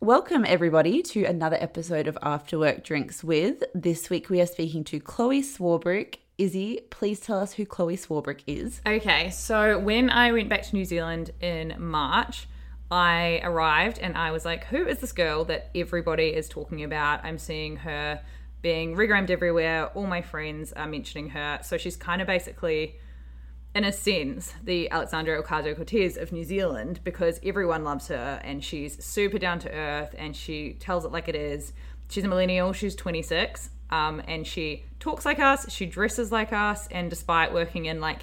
Welcome, everybody, to another episode of After Work Drinks with. This week we are speaking to Chloe Swarbrick. Izzy, please tell us who Chloe Swarbrick is. Okay, so when I went back to New Zealand in March, I arrived and I was like, who is this girl that everybody is talking about? I'm seeing her being regrammed everywhere. All my friends are mentioning her. So she's kind of basically, in a sense, the Alexandra Ocasio Cortez of New Zealand because everyone loves her and she's super down to earth and she tells it like it is. She's a millennial, she's 26, um, and she talks like us, she dresses like us, and despite working in like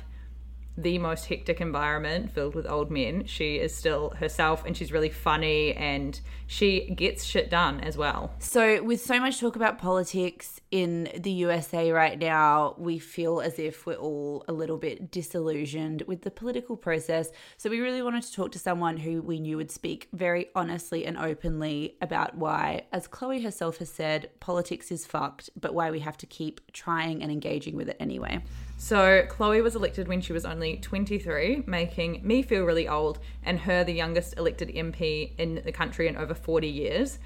the most hectic environment filled with old men, she is still herself and she's really funny and she gets shit done as well. So, with so much talk about politics in the USA right now, we feel as if we're all a little bit disillusioned with the political process. So, we really wanted to talk to someone who we knew would speak very honestly and openly about why, as Chloe herself has said, politics is fucked, but why we have to keep trying and engaging with it anyway. So, Chloe was elected when she was only 23, making me feel really old, and her the youngest elected MP in the country in over 40 years.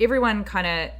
Everyone kind of,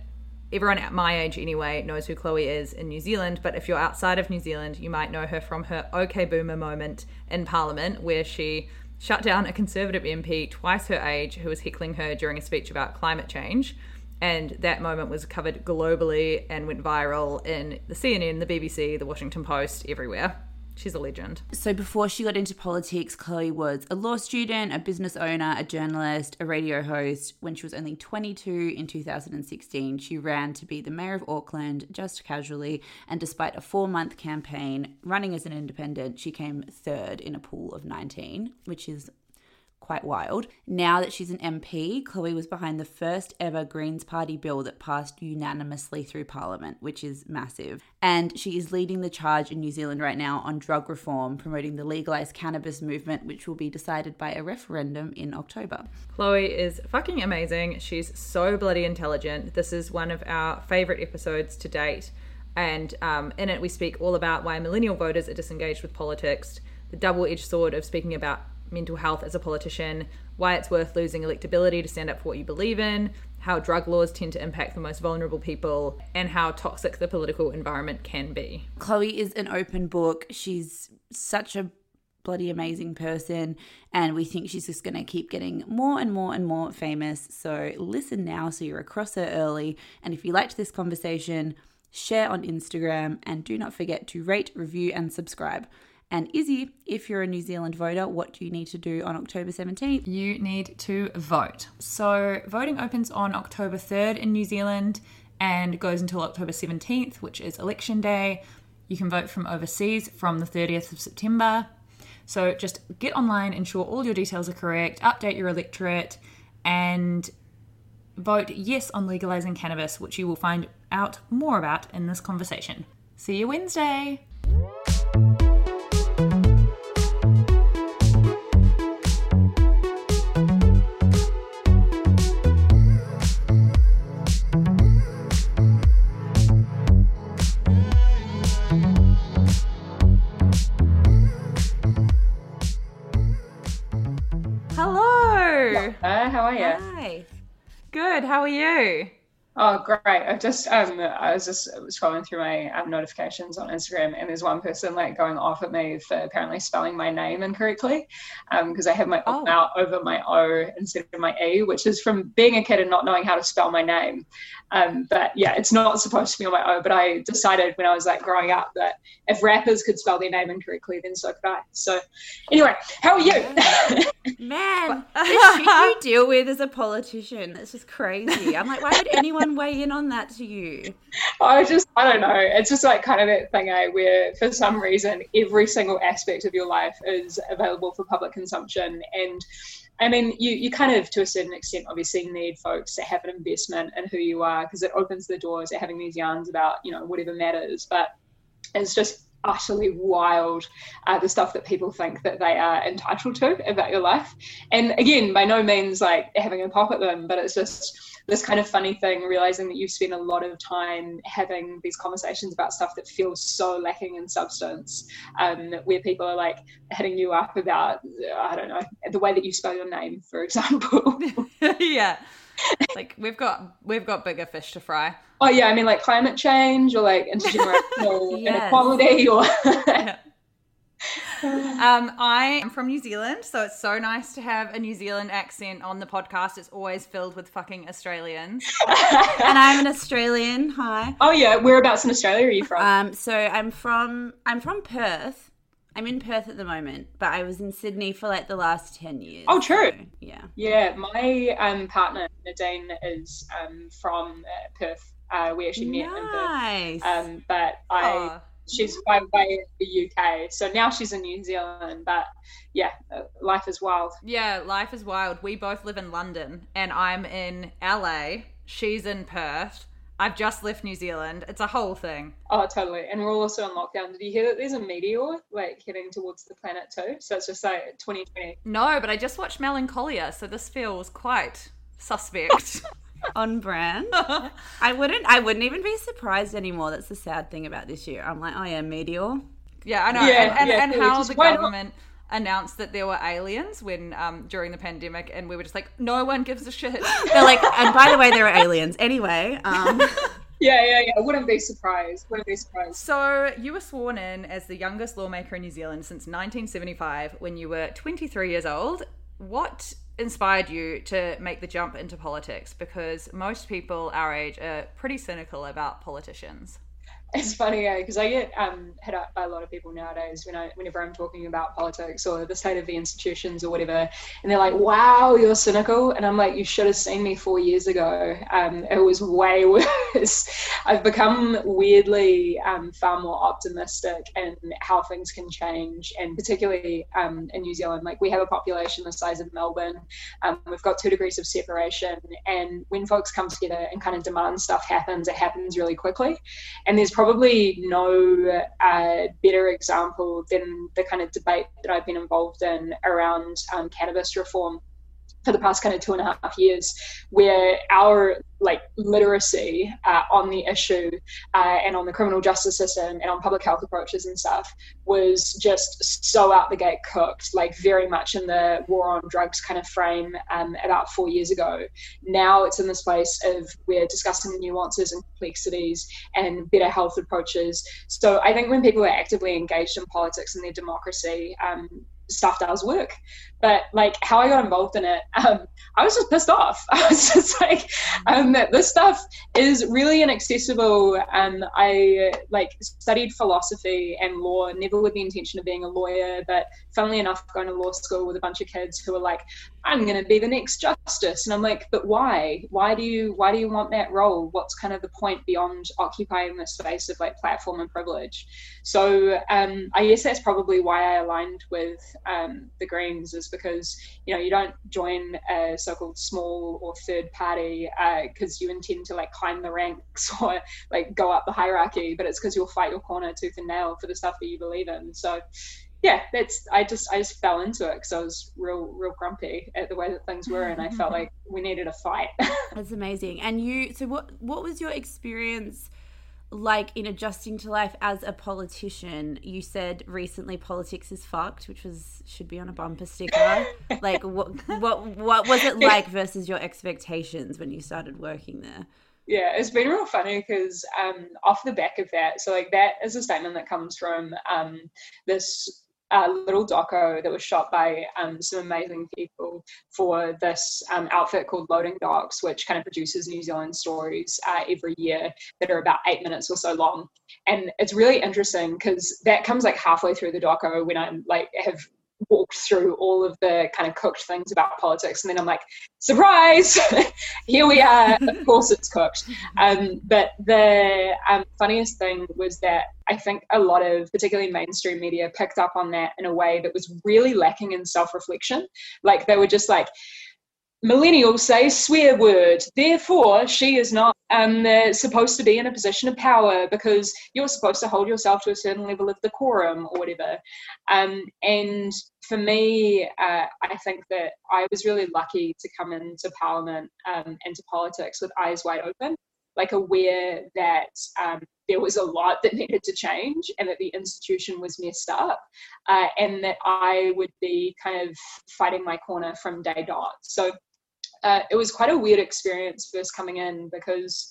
everyone at my age anyway, knows who Chloe is in New Zealand, but if you're outside of New Zealand, you might know her from her OK Boomer moment in Parliament, where she shut down a Conservative MP twice her age who was heckling her during a speech about climate change and that moment was covered globally and went viral in the CNN, the BBC, the Washington Post, everywhere. She's a legend. So before she got into politics, Chloe was a law student, a business owner, a journalist, a radio host. When she was only 22 in 2016, she ran to be the mayor of Auckland just casually, and despite a four-month campaign running as an independent, she came third in a pool of 19, which is quite wild. Now that she's an MP, Chloe was behind the first ever Greens Party bill that passed unanimously through Parliament, which is massive. And she is leading the charge in New Zealand right now on drug reform, promoting the legalized cannabis movement, which will be decided by a referendum in October. Chloe is fucking amazing. She's so bloody intelligent. This is one of our favorite episodes to date. And um, in it, we speak all about why millennial voters are disengaged with politics, the double edged sword of speaking about mental health as a politician, why it's worth losing electability to stand up for what you believe in, how drug laws tend to impact the most vulnerable people, and how toxic the political environment can be. Chloe is an open book. She's such a bloody amazing person and we think she's just going to keep getting more and more and more famous so listen now so you're across her early and if you liked this conversation share on instagram and do not forget to rate review and subscribe and Izzy, if you're a New Zealand voter, what do you need to do on October 17th? You need to vote. So, voting opens on October 3rd in New Zealand and goes until October 17th, which is election day. You can vote from overseas from the 30th of September. So, just get online, ensure all your details are correct, update your electorate, and vote yes on legalizing cannabis, which you will find out more about in this conversation. See you Wednesday. How are you? Hi. Good. How are you? Oh, great! I just um, I was just scrolling through my um, notifications on Instagram, and there's one person like going off at me for apparently spelling my name incorrectly, because um, I have my Oh. Out over my O instead of my E, which is from being a kid and not knowing how to spell my name. Um, but yeah, it's not supposed to be on my O. But I decided when I was like growing up that if rappers could spell their name incorrectly, then so could I. So anyway, how are you? Man, the shit you deal with as a politician, that's just crazy. I'm like, why would anyone weigh in on that to you? I just, I don't know. It's just like kind of that thing, eh, where for some reason every single aspect of your life is available for public consumption. And I mean, you, you kind of, to a certain extent, obviously need folks to have an investment in who you are because it opens the doors to having these yarns about, you know, whatever matters. But it's just utterly wild uh, the stuff that people think that they are entitled to about your life and again by no means like having a pop at them but it's just this kind of funny thing realizing that you spend a lot of time having these conversations about stuff that feels so lacking in substance um, where people are like hitting you up about i don't know the way that you spell your name for example yeah. Like we've got we've got bigger fish to fry. oh yeah i mean like climate change or like intergenerational Yes. inequality or Um, I am from New Zealand, so it's so nice to have a New Zealand accent on the podcast. It's always filled with fucking Australians. And I'm an Australian. Hi. oh yeah whereabouts in australia are you from Um, so I'm from I'm from Perth. I'm in Perth at the moment, but I was in Sydney for like the last ten years. Oh, true. so, yeah. Yeah, my um, partner Nadine is um, from uh, Perth. Uh, we actually met in Perth, um, but I Oh, she's by way of the UK. So now she's in New Zealand. But yeah, uh, life is wild. yeah, life is wild. We both live in London, and I'm in LA. She's in Perth. I've just left New Zealand. It's a whole thing. Oh, totally. And we're also in lockdown. Did you hear that there's a meteor like heading towards the planet too? So it's just like 2020. No, but I just watched Melancholia, so this feels quite suspect. On brand. I wouldn't I wouldn't even be surprised anymore. That's the sad thing about this year. I'm like, oh yeah, meteor. Yeah, I know. Yeah, and and, yeah, and how the why not? government announced that there were aliens when um during the pandemic and we were just like, no one gives a shit. They're like, and by the way, there are aliens. Anyway, um, Yeah, yeah, yeah. Wouldn't be surprised. Wouldn't be surprised. So you were sworn in as the youngest lawmaker in New Zealand since 1975 when you were 23 years old. What inspired you to make the jump into politics? Because most people our age are pretty cynical about politicians. It's funny, because I get um, hit up by a lot of people nowadays when I, whenever I'm talking about politics or the state of the institutions or whatever, and they're like, "Wow, you're cynical," and I'm like, "You should have seen me four years ago. Um, it was way worse. I've become weirdly um, far more optimistic in how things can change, and particularly um, in New Zealand. Like we have a population the size of Melbourne, um, we've got two degrees of separation, and when folks come together and kind of demand stuff happens, it happens really quickly. And there's probably no uh, better example than the kind of debate that I've been involved in around um, cannabis reform for the past kind of two and a half years, where our like literacy uh, on the issue uh, and on the criminal justice system and on public health approaches and stuff was just so out the gate cooked, like very much in the war on drugs kind of frame um, about four years ago. Now it's in this place of we're discussing the nuances and complexities and better health approaches. So I think when people are actively engaged in politics and their democracy, um, stuff does work. But like how I got involved in it, um, I was just pissed off. I was just like, um, this stuff is really inaccessible. Um, I like studied philosophy and law, never with the intention of being a lawyer, but funnily enough, going to law school with a bunch of kids who were like, I'm going to be the next justice, and I'm like, but why? Why do you why do you want that role? What's kind of the point beyond occupying the space of like platform and privilege? So um, I guess that's probably why I aligned with um, the Greens is because you know you don't join a so-called small or third party because uh, you intend to like climb the ranks or like go up the hierarchy, but it's because you'll fight your corner tooth and nail for the stuff that you believe in. So yeah, that's I just I just fell into it because I was real real grumpy at the way that things were, and I felt like we needed a fight. that's amazing. And you, so what what was your experience? Like in adjusting to life as a politician you said recently politics is fucked which was should be on a bumper sticker. Like what what what was it like versus your expectations when you started working there? Yeah it's been real funny because um off the back of that so like that is a statement that comes from um this uh, little doco that was shot by um, some amazing people for this um, outfit called Loading Docs, which kind of produces New Zealand stories uh, every year that are about eight minutes or so long. And it's really interesting because that comes like halfway through the doco when I'm like have walked through all of the kind of cooked things about politics and then i'm like surprise! Here we are. Of course it's cooked. Um, but the um, funniest thing was that i think a lot of particularly mainstream media picked up on that in a way that was really lacking in self-reflection. Like they were just like millennials say swear word therefore she is not um, supposed to be in a position of power because you're supposed to hold yourself to a certain level of decorum or whatever. Um, and for me uh, i think that i was really lucky to come into parliament um, and to politics with eyes wide open like aware that um, there was a lot that needed to change and that the institution was messed up uh, and that i would be kind of fighting my corner from day dot. So uh, it was quite a weird experience first coming in because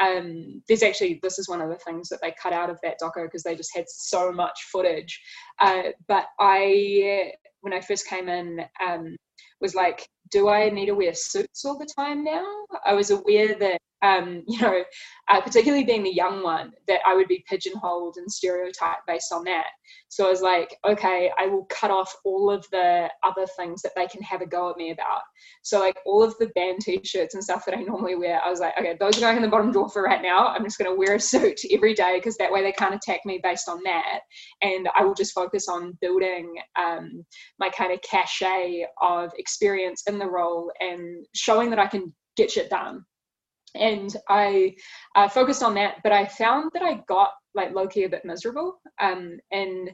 um, there's actually this is one of the things that they cut out of that doco because they just had so much footage. Uh, but I, when I first came in, um, was like, do I need to wear suits all the time now? I was aware that um, you know, uh, particularly being the young one, that I would be pigeonholed and stereotyped based on that. So I was like, okay, I will cut off all of the other things that they can have a go at me about. So like all of the band t-shirts and stuff that I normally wear, I was like, okay, those are going in the bottom drawer for right now. I'm just going to wear a suit every day because that way they can't attack me based on that, and I will just focus on building um, my kind of cachet of experience in the role and showing that I can get shit done and I uh, focused on that. But I found that I got like low key a bit miserable, um, and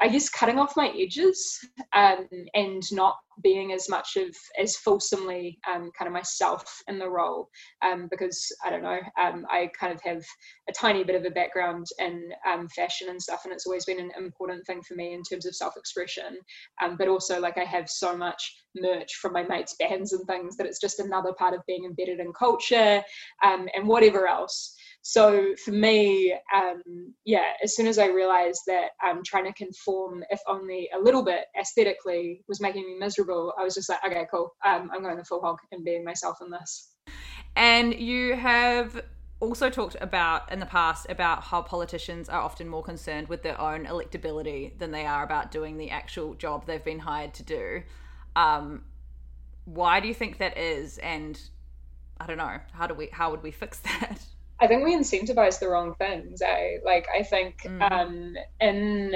I guess cutting off my edges um, and not being as much of as fulsomely um, kind of myself in the role um, because I don't know um, I kind of have a tiny bit of a background in um, fashion and stuff and it's always been an important thing for me in terms of self-expression. Um, but also like I have so much merch from my mates bands and things that it's just another part of being embedded in culture and whatever else so for me, um, yeah, as soon as I realized that I'm trying to conform, if only a little bit aesthetically, was making me miserable, I was just like, okay, cool. Um, I'm going the full hog and being myself in this. And you have also talked about in the past about how politicians are often more concerned with their own electability than they are about doing the actual job they've been hired to do. Um, why do you think that is? And I don't know, how do we how would we fix that? I think we incentivize the wrong things. Eh? Like I think mm. um, in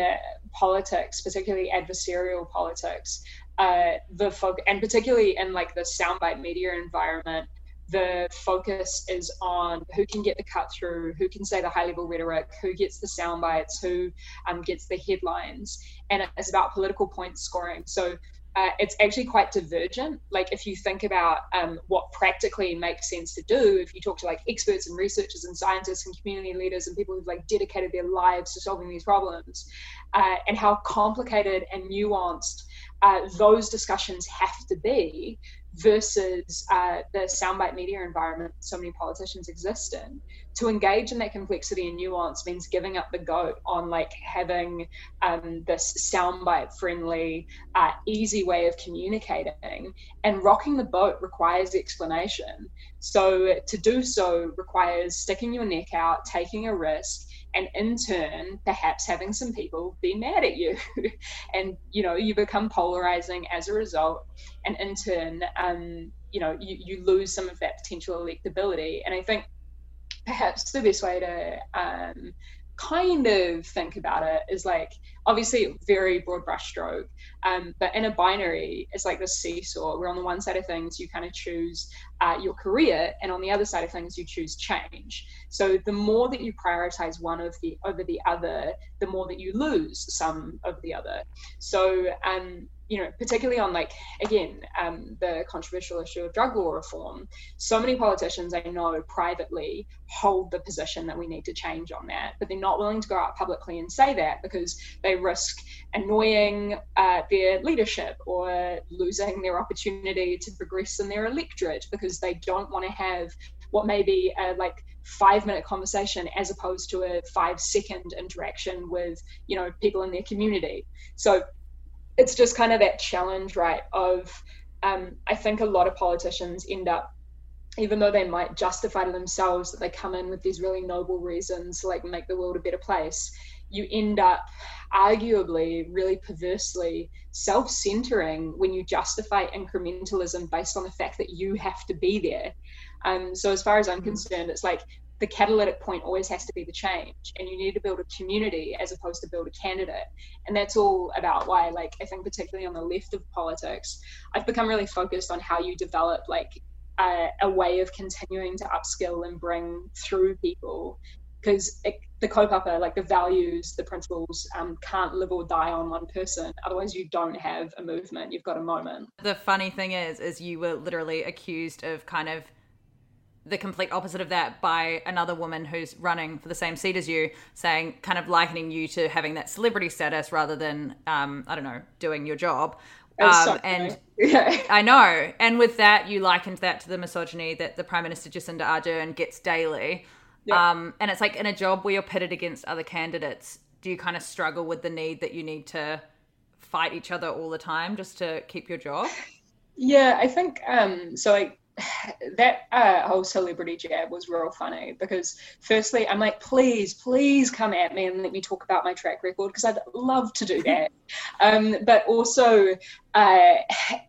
politics, particularly adversarial politics, uh, the folk, and particularly in like the soundbite media environment, the focus is on who can get the cut through, who can say the high level rhetoric, who gets the sound bites, who um, gets the headlines, and it's about political point scoring. So uh, it's actually quite divergent. Like if you think about um, what practically makes sense to do, if you talk to like experts and researchers and scientists and community leaders and people who've like dedicated their lives to solving these problems, uh, and how complicated and nuanced uh, those discussions have to be versus uh, the soundbite media environment so many politicians exist in. To engage in that complexity and nuance means giving up the goat on like having um, this soundbite friendly, uh, easy way of communicating. And rocking the boat requires explanation. So to do so requires sticking your neck out, taking a risk, and in turn perhaps having some people be mad at you. And you know you become polarizing as a result. And in turn um, you know you, you lose some of that potential electability. And i think perhaps the best way to um, kind of think about it is like obviously very broad brushstroke. Um, but in a binary, it's like this seesaw where on the one side of things you kind of choose uh, your career, and on the other side of things you choose change. So the more that you prioritize one of the over the other, the more that you lose some of the other. So um, you know, particularly on like again um, the controversial issue of drug law reform, so many politicians I know privately hold the position that we need to change on that, but they're not willing to go out publicly and say that because they risk annoying uh, their leadership or losing their opportunity to progress in their electorate because they don't want to have what may be a like five minute conversation as opposed to a five second interaction with you know people in their community. So it's just kind of that challenge, right? Of um, I think a lot of politicians end up, even though they might justify to themselves that they come in with these really noble reasons, like make the world a better place, you end up arguably really perversely self-centering when you justify incrementalism based on the fact that you have to be there. Um, so as far as I'm mm-hmm. concerned, it's like the catalytic point always has to be the change and you need to build a community as opposed to build a candidate and that's all about why like i think particularly on the left of politics i've become really focused on how you develop like a, a way of continuing to upskill and bring through people because the kaupapa, like the values, the principles, um, can't live or die on one person. Otherwise, you don't have a movement. You've got a moment. The funny thing is, is you were literally accused of kind of the complete opposite of that by another woman who's running for the same seat as you, saying, kind of likening you to having that celebrity status rather than, um, I don't know, doing your job. Um, and yeah. I know. And with that, you likened that to the misogyny that the Prime Minister Jacinda Ardern gets daily. Yeah. Um, and it's like in a job where you're pitted against other candidates, do you kind of struggle with the need that you need to fight each other all the time just to keep your job? Yeah, I think um, so. I that uh, whole celebrity jab was real funny because firstly i'm like please please come at me and let me talk about my track record because i'd love to do that um, but also uh,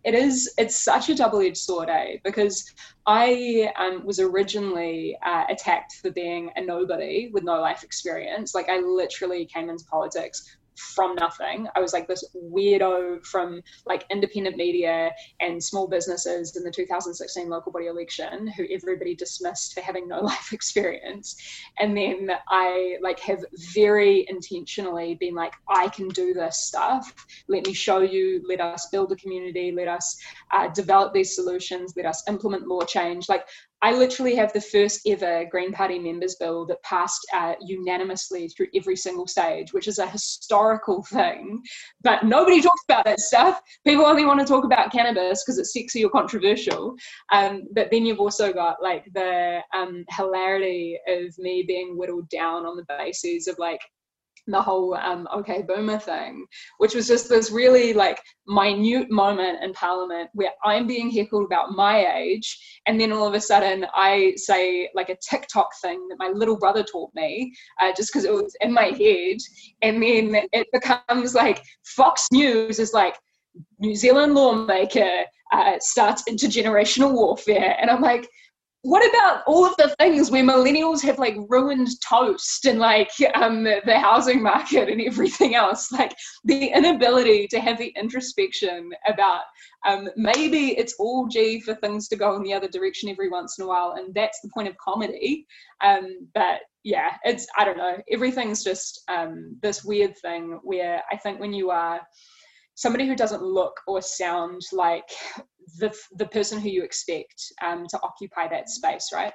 it is it's such a double-edged sword eh? because i um, was originally uh, attacked for being a nobody with no life experience like i literally came into politics from nothing. I was like this weirdo from like independent media and small businesses in the 2016 local body election who everybody dismissed for having no life experience. And then I like have very intentionally been like, I can do this stuff. Let me show you. Let us build a community. Let us uh, develop these solutions. Let us implement law change. Like I literally have the first ever Green Party members bill that passed uh, unanimously through every single stage, which is a historical thing. But nobody talks about that stuff. People only want to talk about cannabis because it's sexy or controversial. Um, but then you've also got like the um, hilarity of me being whittled down on the basis of like the whole um, okay boomer thing which was just this really like minute moment in parliament where i'm being heckled about my age and then all of a sudden i say like a tiktok thing that my little brother taught me uh, just because it was in my head and then it becomes like fox news is like new zealand lawmaker uh, starts intergenerational warfare and i'm like what about all of the things where millennials have like ruined toast and like um, the housing market and everything else? Like the inability to have the introspection about um, maybe it's all g for things to go in the other direction every once in a while and that's the point of comedy. Um, but yeah it's i don't know everything's just um, this weird thing where i think when you are somebody who doesn't look or sound like the, the person who you expect um, to occupy that space, right?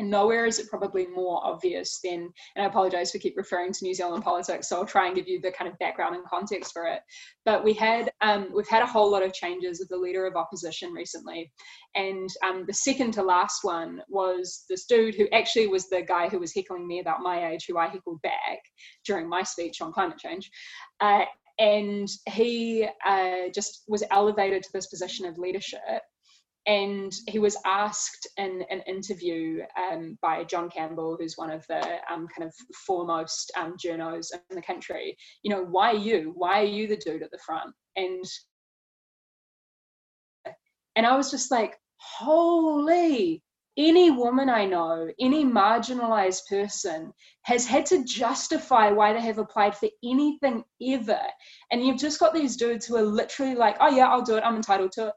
And nowhere is it probably more obvious than, and I apologize for keep referring to New Zealand politics, so I'll try and give you the kind of background and context for it. But we had, um, we've had a whole lot of changes with the leader of opposition recently, and um, the second to last one was this dude who actually was the guy who was heckling me about my age, who I heckled back during my speech on climate change. Uh, and he uh, just was elevated to this position of leadership and he was asked in an interview um, by John Campbell, who's one of the um, kind of foremost um, journos in the country, you know, why you? Why are you the dude at the front? And and I was just like, holy, any woman I know, any marginalized person has had to justify why they have applied for anything ever. And you've just got these dudes who are literally like, oh, yeah, I'll do it. I'm entitled to it.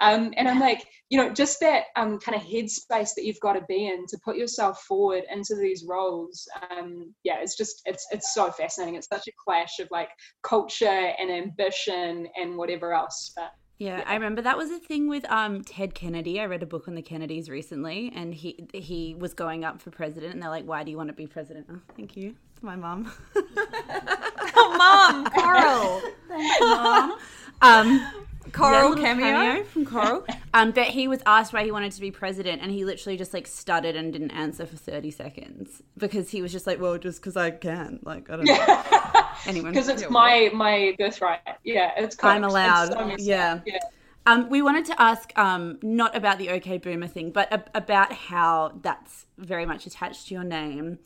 Um, and I'm like, you know, just that um, kind of headspace that you've got to be in to put yourself forward into these roles. Um, yeah, it's just, it's, it's so fascinating. It's such a clash of like culture and ambition and whatever else. But yeah, yeah, I remember that was a thing with um, Ted Kennedy. I read a book on the Kennedys recently, and he he was going up for president, and they're like, "Why do you want to be president?" Oh, thank you, it's my mom. oh, mom, Coral. Thanks, mom. Um, Coral cameo? cameo? from Coral. um, but he was asked why he wanted to be president, and he literally just like stuttered and didn't answer for thirty seconds because he was just like, "Well, just because I can." Like I don't know. anyway, because it's my my birthright. Yeah, it's. I'm allowed. So yeah. yeah. Um, we wanted to ask um, not about the OK Boomer thing, but a- about how that's very much attached to your name.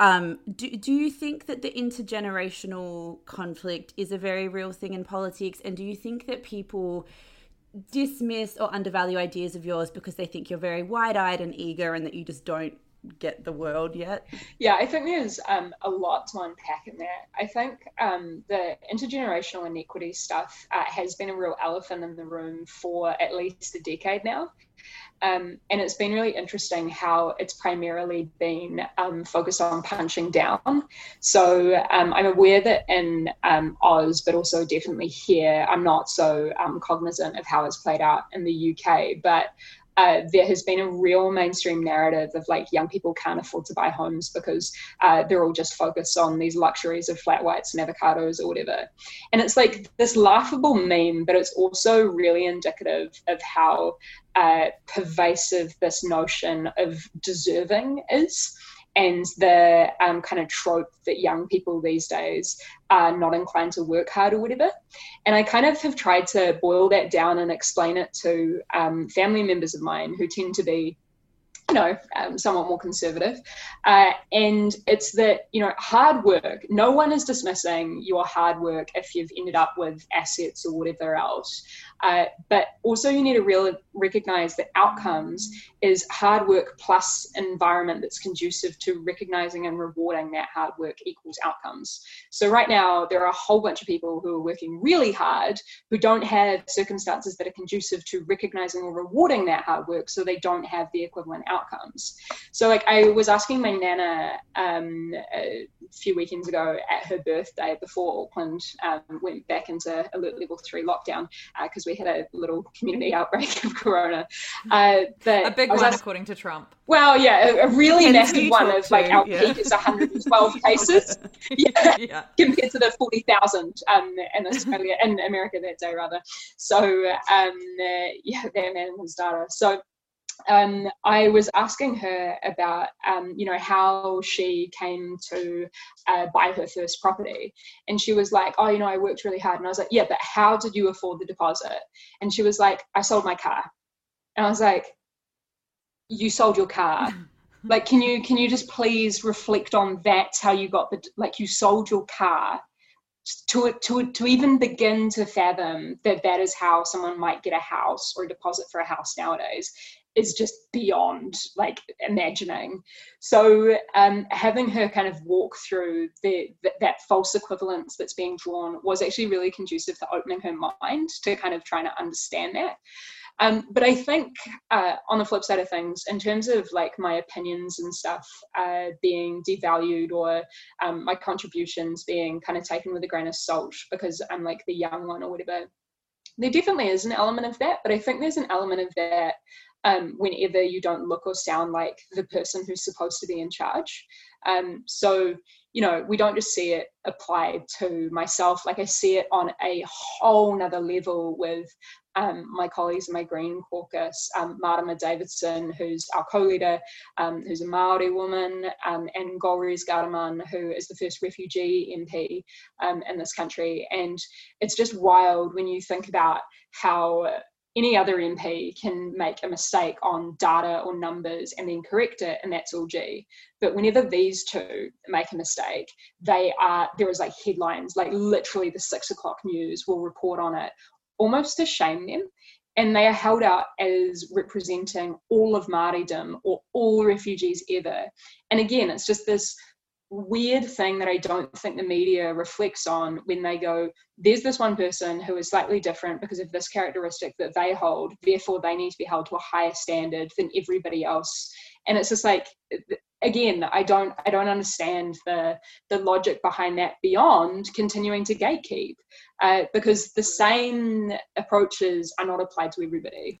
Um, do, do you think that the intergenerational conflict is a very real thing in politics? And do you think that people dismiss or undervalue ideas of yours because they think you're very wide eyed and eager and that you just don't get the world yet? Yeah, I think there's um, a lot to unpack in there. I think um, the intergenerational inequity stuff uh, has been a real elephant in the room for at least a decade now. Um, and it's been really interesting how it's primarily been um, focused on punching down. So um, I'm aware that in um, Oz, but also definitely here, I'm not so cognizant of how it's played out in the UK. But uh, there has been a real mainstream narrative of like young people can't afford to buy homes because uh, they're all just focused on these luxuries of flat whites and avocados or whatever. And it's like this laughable meme, but it's also really indicative of how uh, pervasive this notion of deserving is and the um, kind of trope that young people these days are not inclined to work hard or whatever. And I kind of have tried to boil that down and explain it to um, family members of mine who tend to be you know, um, somewhat more conservative. Uh, and it's that, you know, hard work, no one is dismissing your hard work if you've ended up with assets or whatever else. Uh, but also, you need to really recognize that outcomes is hard work plus environment that's conducive to recognizing and rewarding that hard work equals outcomes. So, right now, there are a whole bunch of people who are working really hard who don't have circumstances that are conducive to recognizing or rewarding that hard work, so they don't have the equivalent outcomes. So, like, I was asking my nana um, a few weekends ago at her birthday before Auckland um, went back into alert level three lockdown because uh, we had a little community outbreak of corona. Uh, a big one, asked, according to Trump. Well, yeah, a, a really massive one of like our yeah. peak is 112 cases yeah, yeah. compared to the 40,000 um, in Australia, in America that day rather. So, um, yeah, that man was data. So, um, I was asking her about, um, you know, how she came to uh, buy her first property. And she was like, oh, you know, I worked really hard. And I was like, yeah, but how did you afford the deposit? And she was like, I sold my car. And I was like, you sold your car. like, can you, can you just please reflect on that's how you got the, like you sold your car to, to, to even begin to fathom that that is how someone might get a house or a deposit for a house nowadays is just beyond like imagining. So um, having her kind of walk through the, the, that false equivalence that's being drawn was actually really conducive to opening her mind to kind of trying to understand that. Um, but I think uh, on the flip side of things, in terms of like my opinions and stuff uh, being devalued or um, my contributions being kind of taken with a grain of salt because I'm like the young one or whatever, there definitely is an element of that. But I think there's an element of that um, whenever you don't look or sound like the person who's supposed to be in charge. Um, so, you know, we don't just see it applied to myself, like I see it on a whole nother level with um, my colleagues in my Green Caucus, um, Marama Davidson, who's our co-leader, um, who's a Maori woman, um, and Golriz Ghahraman, who is the first refugee MP um, in this country. And it's just wild when you think about how any other MP can make a mistake on data or numbers and then correct it, and that's all G. But whenever these two make a mistake, they are there is like headlines, like literally the six o'clock news will report on it, almost to shame them. and they are held out as representing all of Māoridom or all refugees ever. And again, it's just this weird thing that I don't think the media reflects on when they go, there's this one person who is slightly different because of this characteristic that they hold, therefore they need to be held to a higher standard than everybody else. And it's just like again, I don't I don't understand the the logic behind that beyond continuing to gatekeep, uh, because the same approaches are not applied to everybody.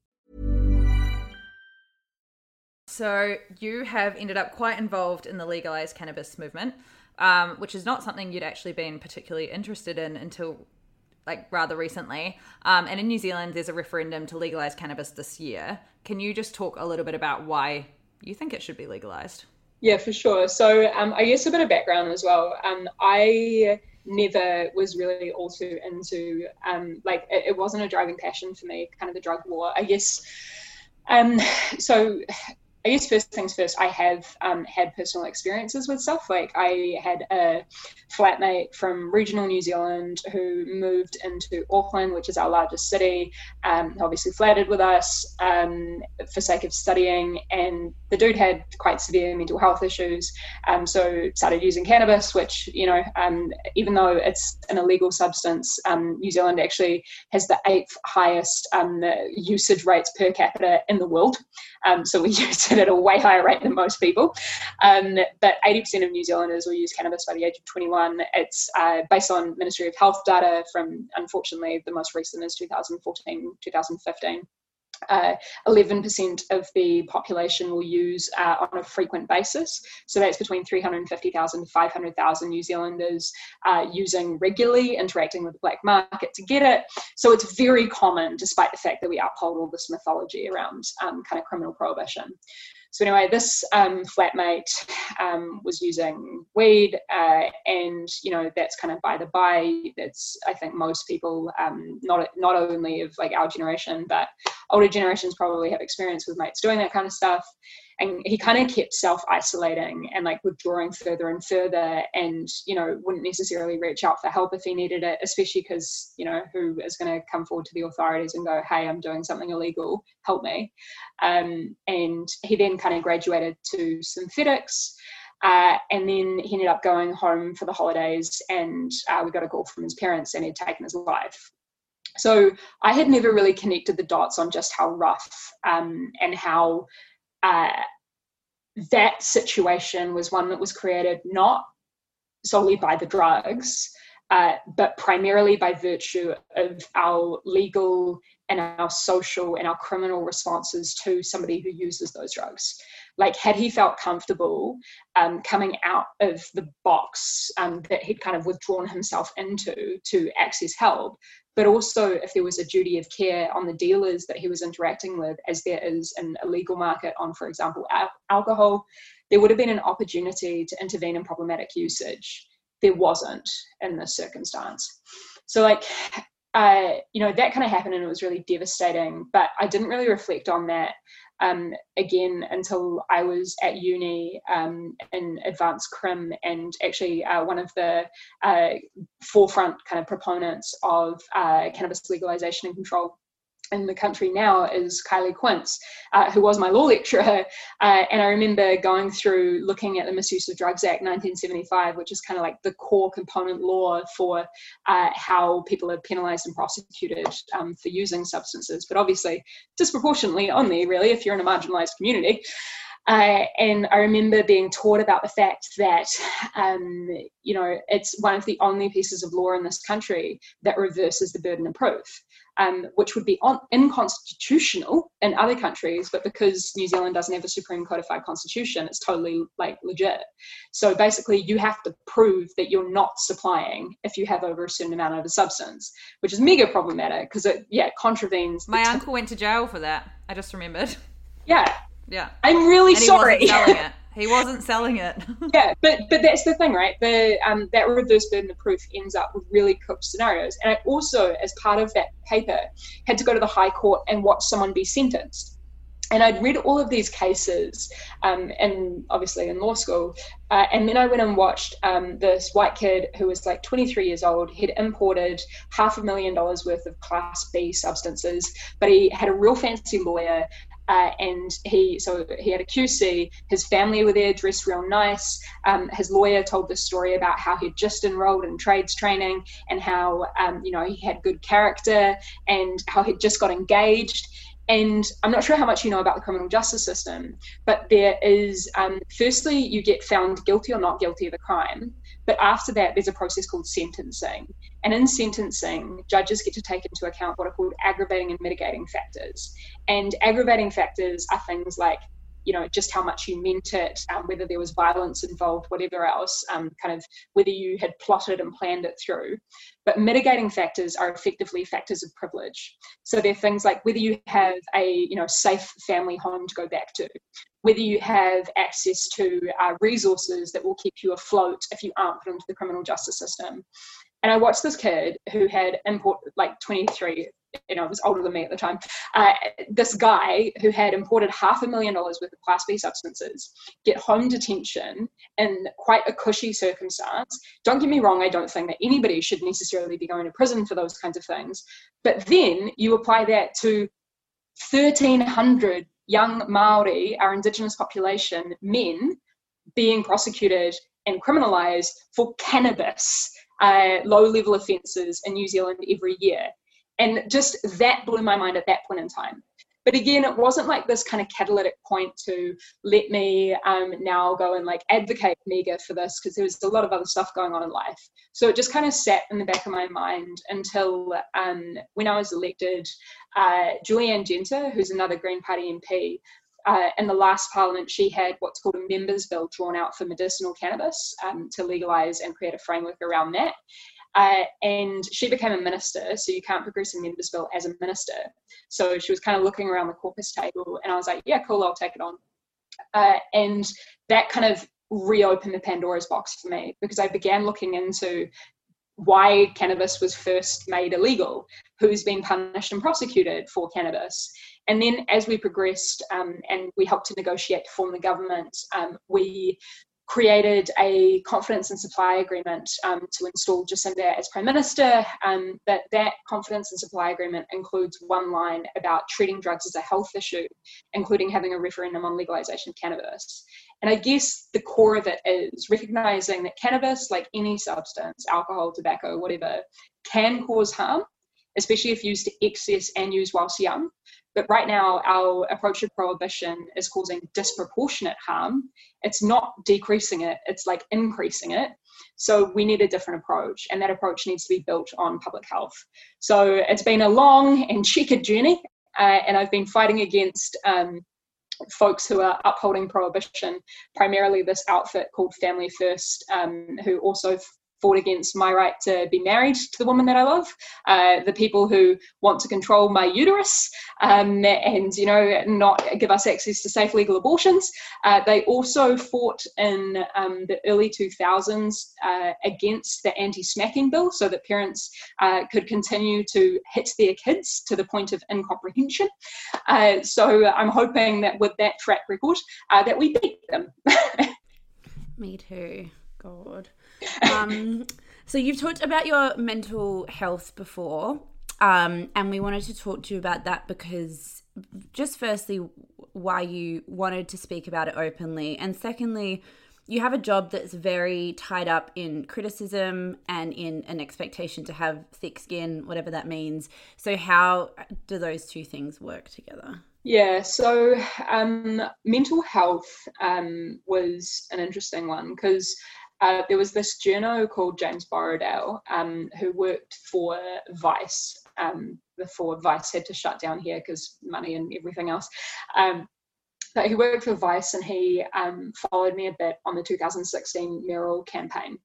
So you have ended up quite involved in the legalized cannabis movement, um, which is not something you'd actually been particularly interested in until like rather recently. Um, and in New Zealand, there's a referendum to legalize cannabis this year. Can you just talk a little bit about why you think it should be legalized? Yeah, for sure. So um, I guess a bit of background as well. Um, I never was really all too into um, like it, it, wasn't a driving passion for me. Kind of the drug war, I guess. Um, so I guess first things first, I have um, had personal experiences with stuff. Like I had a flatmate from regional New Zealand who moved into Auckland, which is our largest city, um, obviously flattered with us um, for sake of studying. And the dude had quite severe mental health issues. Um, so started using cannabis, which, you know, um, even though it's an illegal substance, um, New Zealand actually has the eighth highest usage rates per capita in the world. so we use at a way higher rate than most people. Um, but 80% of New Zealanders will use cannabis by the age of 21. It's uh, based on Ministry of Health data from, unfortunately, the most recent is 2014, 2015 uh, 11% of the population will use uh, on a frequent basis. So that's between 350,000 to 500,000 New Zealanders uh, using regularly, interacting with the black market to get it. So it's very common, despite the fact that we uphold all this mythology around um, kind of criminal prohibition. So anyway, this um, flatmate um, was using weed, uh, and you know that's kind of by the by. That's I think most people, um, not not only of like our generation, but older generations probably have experience with mates doing that kind of stuff. And he kind of kept self isolating and like withdrawing further and further and you know wouldn't necessarily reach out for help if he needed it especially because you know who is going to come forward to the authorities and go hey i'm doing something illegal. Help me. Um, and he then kind of graduated to synthetics uh, and then he ended up going home for the holidays and uh, we got a call from his parents and he'd taken his life so I had never really connected the dots on just how rough um, and how uh, that situation was one that was created not solely by the drugs, uh, but primarily by virtue of our legal and our social and our criminal responses to somebody who uses those drugs. Like, had he felt comfortable um, coming out of the box um, that he'd kind of withdrawn himself into to access help, but also if there was a duty of care on the dealers that he was interacting with, as there is an illegal market on, for example, al- alcohol, there would have been an opportunity to intervene in problematic usage. There wasn't in this circumstance. So, like, uh, you know, that kind of happened and it was really devastating, but I didn't really reflect on that um, again until I was at uni um, in advanced crim, and actually uh, one of the uh, forefront kind of proponents of uh, cannabis legalization and control in the country now is Khylee Quince, uh, who was my law lecturer. Uh, and I remember going through looking at the Misuse of Drugs Act 1975, which is kind of like the core component law for uh, how people are penalized and prosecuted um, for using substances, but obviously disproportionately only, really, if you're in a marginalized community. Uh, and I remember being taught about the fact that, um, you know, it's one of the only pieces of law in this country that reverses the burden of proof um, which would be on, unconstitutional in other countries, but because New Zealand doesn't have a supreme codified constitution, it's totally like legit. So basically, you have to prove that you're not supplying if you have over a certain amount of a substance, which is mega problematic because it yeah contravenes. My uncle went to jail for that. I just remembered. Yeah. Yeah. I'm really and sorry. He wasn't selling it. yeah, but but that's the thing, right? The um, that reverse burden of proof ends up with really cooked scenarios. And I also, as part of that paper, had to go to the High Court and watch someone be sentenced. And I'd read all of these cases, um, and obviously in law school. Uh, and then I went and watched um, this white kid who was like 23 years old. He'd imported half a million dollars worth of Class B substances, but he had a real fancy lawyer uh, and he so he had a QC. His family were there, dressed real nice. Um, his lawyer told the story about how he'd just enrolled in trades training and how um, you know he had good character and how he'd just got engaged. And I'm not sure how much you know about the criminal justice system, but there is um, firstly you get found guilty or not guilty of a crime, but after that there's a process called sentencing. And in sentencing, judges get to take into account what are called aggravating and mitigating factors. And aggravating factors are things like, you know, just how much you meant it, um, whether there was violence involved, whatever else, um, kind of whether you had plotted and planned it through. But mitigating factors are effectively factors of privilege. So they're things like whether you have a, you know, safe family home to go back to, whether you have access to uh, resources that will keep you afloat if you aren't put into the criminal justice system. And I watched this kid who had import like 23, you know, it was older than me at the time. Uh, this guy who had imported half a million dollars worth of Class B substances get home detention in quite a cushy circumstance. Don't get me wrong, I don't think that anybody should necessarily be going to prison for those kinds of things. But then you apply that to 1,300 young Maori, our Indigenous population, men being prosecuted and criminalised for cannabis uh, low level offences in New Zealand every year. And just that blew my mind at that point in time. But again, it wasn't like this kind of catalytic point to let me um, now go and like advocate mega for this because there was a lot of other stuff going on in life. So it just kind of sat in the back of my mind until um, when I was elected, uh, Julie Anne Genter, who's another Green Party MP, uh, in the last parliament, she had what's called a members' bill drawn out for medicinal cannabis um, to legalise and create a framework around that. Uh, and she became a minister, so you can't progress a members' bill as a minister. So she was kind of looking around the caucus table, and I was like, yeah, cool, I'll take it on. Uh, and that kind of reopened the Pandora's box for me because I began looking into why cannabis was first made illegal, who's been punished and prosecuted for cannabis. And then as we progressed um, and we helped to negotiate to form the government, um, we created a confidence and supply agreement um, to install Jacinda as Prime Minister. Um, that that confidence and supply agreement includes one line about treating drugs as a health issue, including having a referendum on legalization of cannabis. And I guess the core of it is recognizing that cannabis, like any substance, alcohol, tobacco, whatever, can cause harm, especially if used to excess and used whilst young. But right now, our approach to prohibition is causing disproportionate harm. It's not decreasing it, it's like increasing it. So we need a different approach, and that approach needs to be built on public health. So it's been a long and checkered journey, uh, and I've been fighting against. Um, folks who are upholding prohibition, primarily this outfit called Family First, um, who also fought against my right to be married to the woman that I love, uh, the people who want to control my uterus um, and, you know, not give us access to safe legal abortions. Uh, they also fought in um, the early 2000s uh, against the anti-smacking bill so that parents uh, could continue to hit their kids to the point of incomprehension. Uh, so I'm hoping that with that track record uh, that we beat them. Me too. God. Um, so you've talked about your mental health before, um, and we wanted to talk to you about that because, just firstly, why you wanted to speak about it openly, and secondly, you have a job that's very tied up in criticism and in an expectation to have thick skin, whatever that means. So, how do those two things work together? Yeah, so um, mental health um, was an interesting one because uh, there was this journo called James Borrowdale um, who worked for Vice um, before Vice had to shut down here because money and everything else. Um, but he worked for Vice and he um, followed me a bit on the 2016 mayoral campaign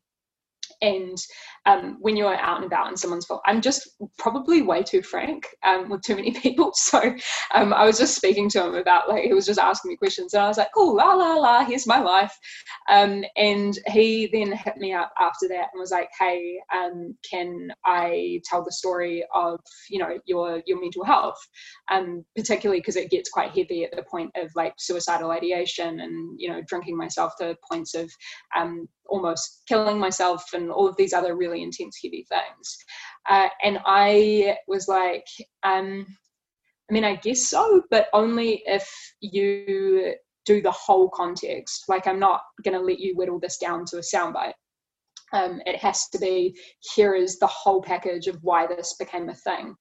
and um, when you're out and about and someone's fault i'm just probably way too frank um, with too many people. So um, i was just speaking to him about like he was just asking me questions and i was like oh la la la here's my life. Um, and he then hit me up after that and was like hey um, can i tell the story of you know your your mental health? Um, particularly because it gets quite heavy at the point of like suicidal ideation and you know drinking myself to points of almost killing myself and all of these other really intense, heavy things. Uh, and I was like, um, I mean, I guess so, but only if you do the whole context. Like, I'm not going to let you whittle this down to a soundbite. Um, it has to be here is the whole package of why this became a thing.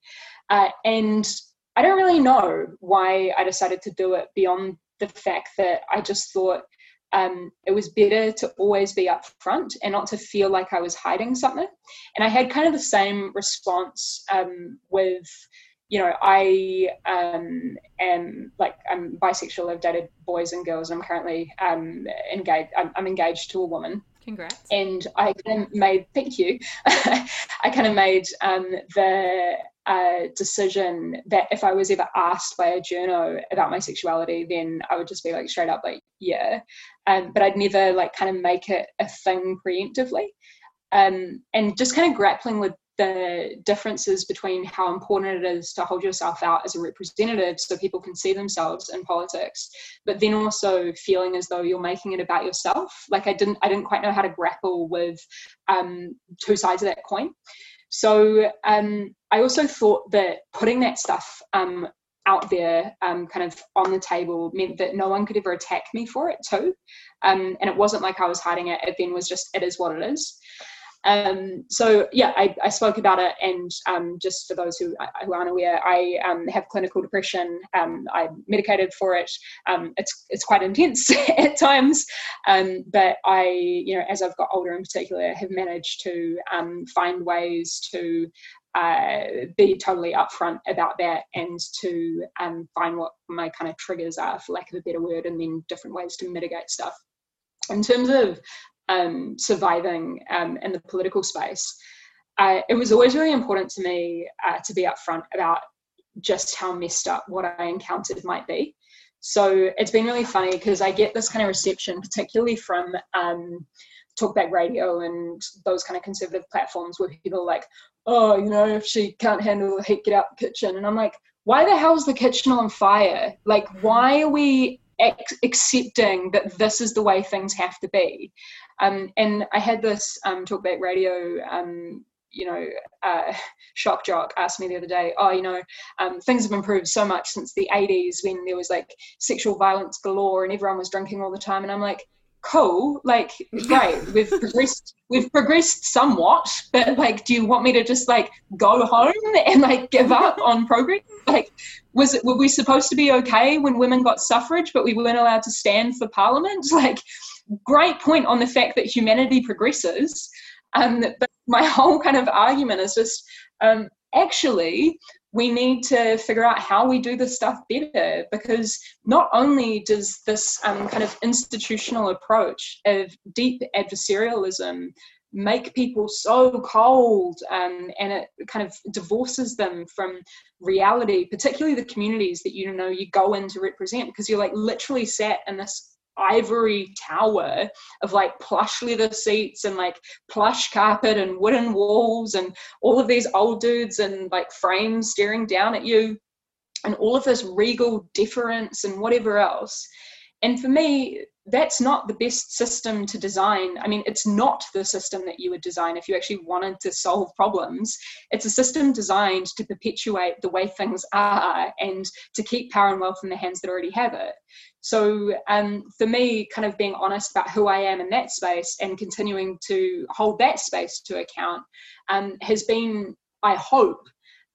Uh, and I don't really know why I decided to do it beyond the fact that I just thought um, it was better to always be upfront and not to feel like I was hiding something. And I had kind of the same response um, with, you know, I um, am like I'm bisexual. I've dated boys and girls. I'm currently um, engaged. I'm, I'm engaged to a woman. Congrats. And I kind of made, thank you. I kind of made um, the a decision that if I was ever asked by a journo about my sexuality, then I would just be like straight up like, yeah. Um, but I'd never like kind of make it a thing preemptively. Um, and just kind of grappling with the differences between how important it is to hold yourself out as a representative so people can see themselves in politics but then also feeling as though you're making it about yourself like i didn't i didn't quite know how to grapple with um, two sides of that coin so um, I also thought that putting that stuff um, out there, um, kind of on the table, meant that no one could ever attack me for it too. Um, and it wasn't like I was hiding it. It then was just it is what it is. Um, so yeah, I, I, spoke about it, and um, just for those who, who aren't aware, I um, have clinical depression. Um, I'm medicated for it. Um, it's it's quite intense at times, um, but I, you know, as I've got older in particular, have managed to find ways to uh, be totally upfront about that and to find what my kind of triggers are, for lack of a better word, and then different ways to mitigate stuff in terms of um, surviving um, in the political space, uh, it was always really important to me uh, to be upfront about just how messed up what I encountered might be. So it's been really funny because I get this kind of reception, particularly from um, talkback radio and those kind of conservative platforms where people are like, oh, you know, if she can't handle the heat, get out the kitchen. And I'm like, why the hell is the kitchen on fire? Like, why are we accepting that this is the way things have to be? Um, and I had this um, talkback radio, um, you know, uh, shock jock asked me the other day, oh, you know, um, things have improved so much since the 80s when there was like sexual violence galore and everyone was drinking all the time. And I'm like, cool like great we've progressed we've progressed somewhat but like do you want me to just like go home and like give up on progress like was it were we supposed to be okay when women got suffrage but we weren't allowed to stand for parliament like great point on the fact that humanity progresses. Um, but my whole kind of argument is just um, actually we need to figure out how we do this stuff better because not only does this um, kind of institutional approach of deep adversarialism make people so cold um, and it kind of divorces them from reality particularly the communities that you know you go in to represent because you're like literally sat in this ivory tower of like plush leather seats and like plush carpet and wooden walls and all of these old dudes and like frames staring down at you and all of this regal deference and whatever else. And for me, that's not the best system to design. I mean, it's not the system that you would design if you actually wanted to solve problems. It's a system designed to perpetuate the way things are and to keep power and wealth in the hands that already have it. So, um, for me, kind of being honest about who I am in that space and continuing to hold that space to account um, has been, I hope,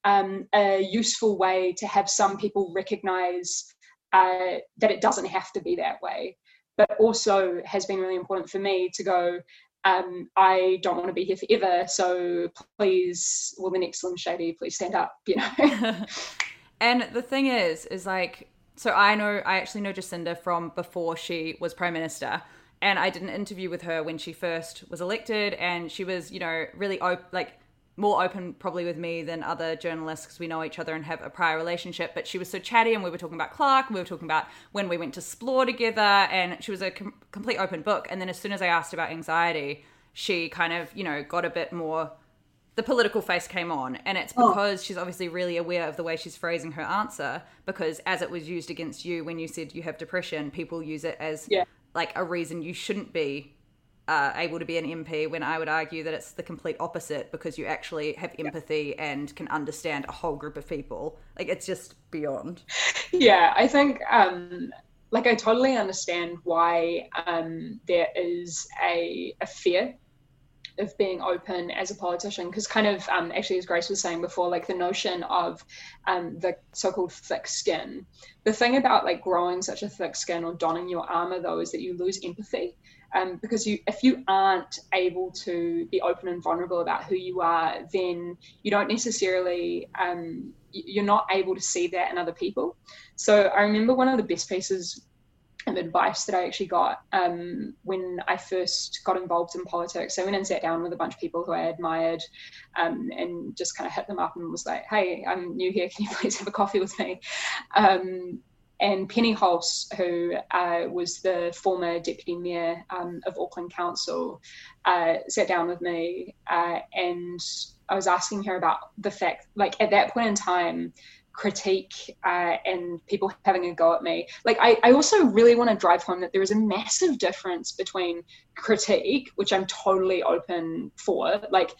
um, a useful way to have some people recognize uh, that it doesn't have to be that way but also has been really important for me to go um, I don't want to be here forever. So please, will the next Slim Shady please stand up? You know. and the thing is, is like, so I know I actually know Jacinda from before she was prime minister, and I did an interview with her when she first was elected, and she was, you know, really op- like more open probably with me than other journalists because we know each other and have a prior relationship. But she was so chatty, and we were talking about Clark, and we were talking about when we went to Splore together, and she was a com- complete open book. And then as soon as I asked about anxiety, she kind of, you know, got a bit more. The political face came on, and it's oh. because oh. she's obviously really aware of the way she's phrasing her answer. Because as it was used against you when you said you have depression, people use it as yeah. like a reason you shouldn't be uh, able to be an MP when I would argue that it's the complete opposite because you actually have empathy and can understand a whole group of people. Like it's just beyond. Yeah, I think um, like I totally understand why um, there is a, a fear of being open as a politician because kind of um, actually as grace was saying before like the notion of um, the so-called thick skin the thing about like growing such a thick skin or donning your armor though is that you lose empathy um, because you if you aren't able to be open and vulnerable about who you are then you don't necessarily um, you're not able to see that in other people so i remember one of the best pieces of advice that I actually got um, when I first got involved in politics. I went and sat down with a bunch of people who I admired um, and just kind of hit them up and was like, hey, I'm new here. Can you please have a coffee with me? Um, and Penny Hulse, who uh, was the former deputy mayor um, of Auckland Council, uh, sat down with me uh, and I was asking her about the fact, like at that point in time, critique uh, and people having a go at me. Like, I, I also really want to drive home that there is a massive difference between critique, which I'm totally open for, like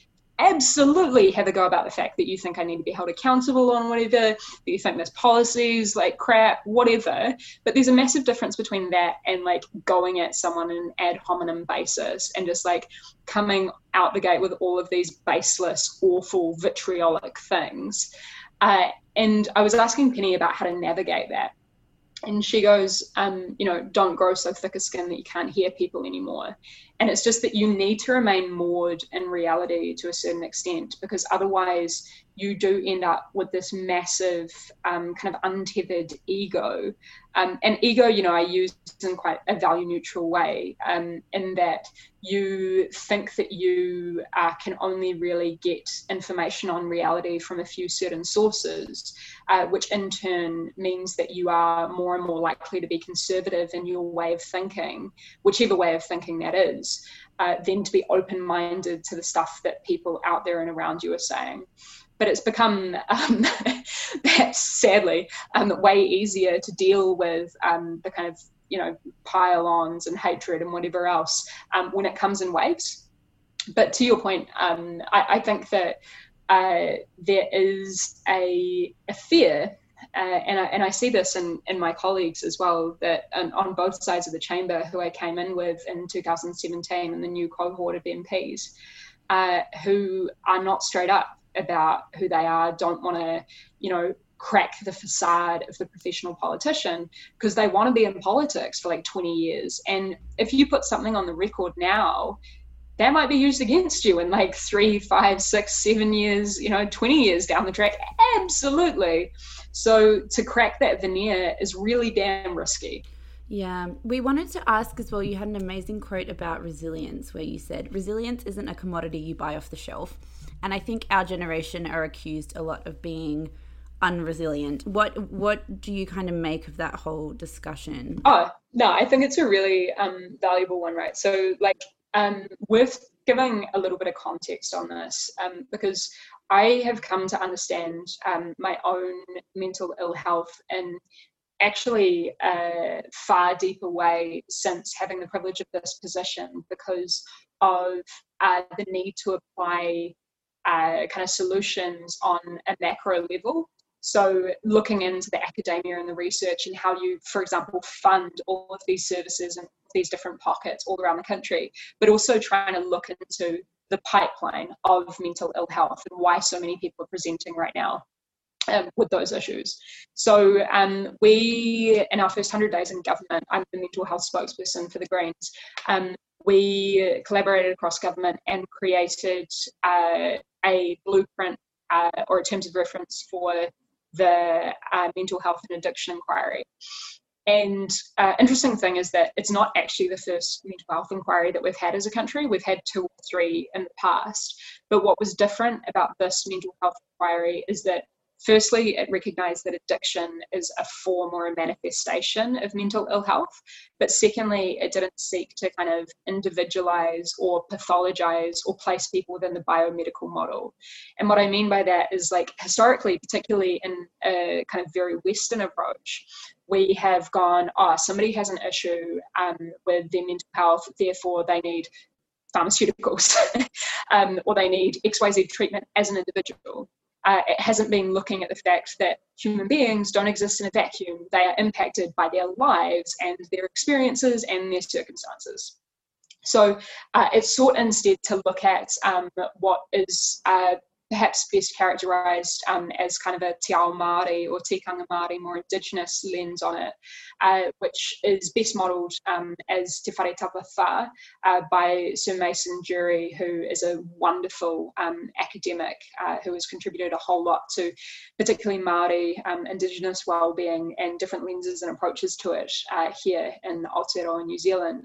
absolutely have a go about the fact that you think I need to be held accountable on whatever, that you think this policies like crap, whatever. But there's a massive difference between that and like going at someone on an ad hominem basis and just like coming out the gate with all of these baseless, awful, vitriolic things. Uh, and I was asking Penny about how to navigate that and she goes, um, you know, don't grow so thick a skin that you can't hear people anymore. And it's just that you need to remain moored in reality to a certain extent because otherwise you do end up with this massive um, kind of untethered ego. Um, and ego, you know, I use in quite a value neutral way, um, in that you think that you uh, can only really get information on reality from a few certain sources, uh, which in turn means that you are more and more likely to be conservative in your way of thinking, whichever way of thinking that is, uh, than to be open minded to the stuff that people out there and around you are saying but it's become um, sadly um, way easier to deal with um, the kind of you know pile-ons and hatred and whatever else um, when it comes in waves. But to your point, um, I, I, think that uh, there is a, a fear uh, and, I, and I see this in, in my colleagues as well, that um, on both sides of the chamber, who I came in with in 2017 and the new cohort of MPs, uh, who are not straight up about who they are, don't want to, you know, crack the facade of the professional politician because they want to be in politics for like 20 years. And if you put something on the record now, that might be used against you in like three, five, six, seven years, you know, 20 years down the track. Absolutely. So to crack that veneer is really damn risky. Yeah, we wanted to ask as well. You had an amazing quote about resilience where you said, Resilience isn't a commodity you buy off the shelf. And I think our generation are accused a lot of being unresilient. What what do you kind of make of that whole discussion? Oh no, I think it's a really um, valuable one, right? So like um, worth giving a little bit of context on this um, because I have come to understand um, my own mental ill health in actually a far deeper way since having the privilege of this position because of uh, the need to apply uh, kind of solutions on a macro level. So, looking into the academia and the research and how you, for example, fund all of these services and these different pockets all around the country, but also trying to look into the pipeline of mental ill health and why so many people are presenting right now um, with those issues. So um, we, in our first 100 days in government, I'm the mental health spokesperson for the Greens, um, we collaborated across government and created uh, a blueprint uh, or a terms of reference for the uh, mental health and addiction inquiry. And uh, interesting thing is that it's not actually the first mental health inquiry that we've had as a country. We've had two or three in the past. But what was different about this mental health inquiry is that Firstly, it recognised that addiction is a form or a manifestation of mental ill health. But secondly, it didn't seek to kind of individualise or pathologise or place people within the biomedical model. And what I mean by that is like historically, particularly in a kind of very Western approach, we have gone, oh, somebody has an issue um, with their mental health, therefore they need pharmaceuticals um, or they need XYZ treatment as an individual uh, it hasn't been looking at the fact that human beings don't exist in a vacuum. They are impacted by their lives and their experiences and their circumstances. So uh, it sought instead to look at um, what is uh, perhaps best characterised um, as kind of a te ao Māori or tikanga Māori, more indigenous lens on it, uh, which is best modelled um, as Te Whare Tapa Whā uh, by Sir Mason Durie, who is a wonderful um, academic uh, who has contributed a whole lot to particularly Māori um, indigenous well-being and different lenses and approaches to it uh, here in Aotearoa, New Zealand.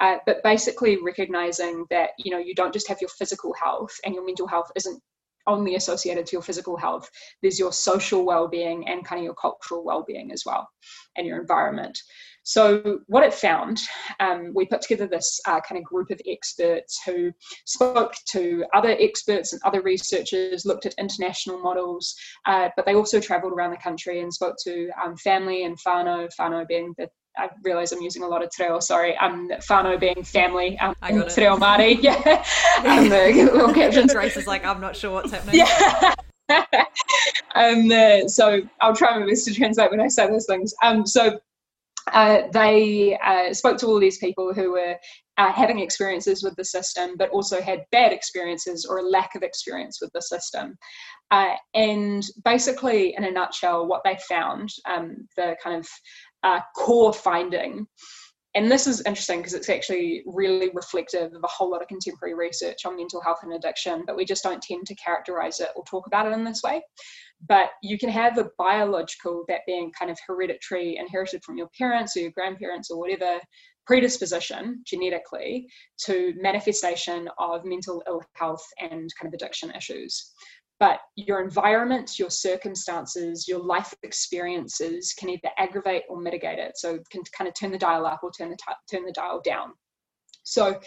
Uh, but basically recognizing that you know you don't just have your physical health and your mental health isn't only associated to your physical health. There's your social well-being and kind of your cultural well-being as well, and your environment. So what it found, um, we put together this uh, kind of group of experts who spoke to other experts and other researchers, looked at international models, uh, but they also travelled around the country and spoke to um, family and whānau, whānau being the I realise I'm using a lot of te reo, sorry. Um, whānau being family, um, I got te reo Māori, yeah. um, the little captions. Grace is like, I'm not sure what's happening. Yeah. um, uh, so I'll try my best to translate when I say those things. Um, so uh, they uh, spoke to all these people who were uh, having experiences with the system, but also had bad experiences or a lack of experience with the system. Uh, and basically, in a nutshell, what they found, um, the kind of uh, core finding. And this is interesting because it's actually really reflective of a whole lot of contemporary research on mental health and addiction, but we just don't tend to characterize it or talk about it in this way. But you can have a biological, that being kind of hereditary, inherited from your parents or your grandparents or whatever, predisposition genetically to manifestation of mental ill health and kind of addiction issues but your environment, your circumstances, your life experiences can either aggravate or mitigate it. So can kind of turn the dial up or turn the turn the dial down. So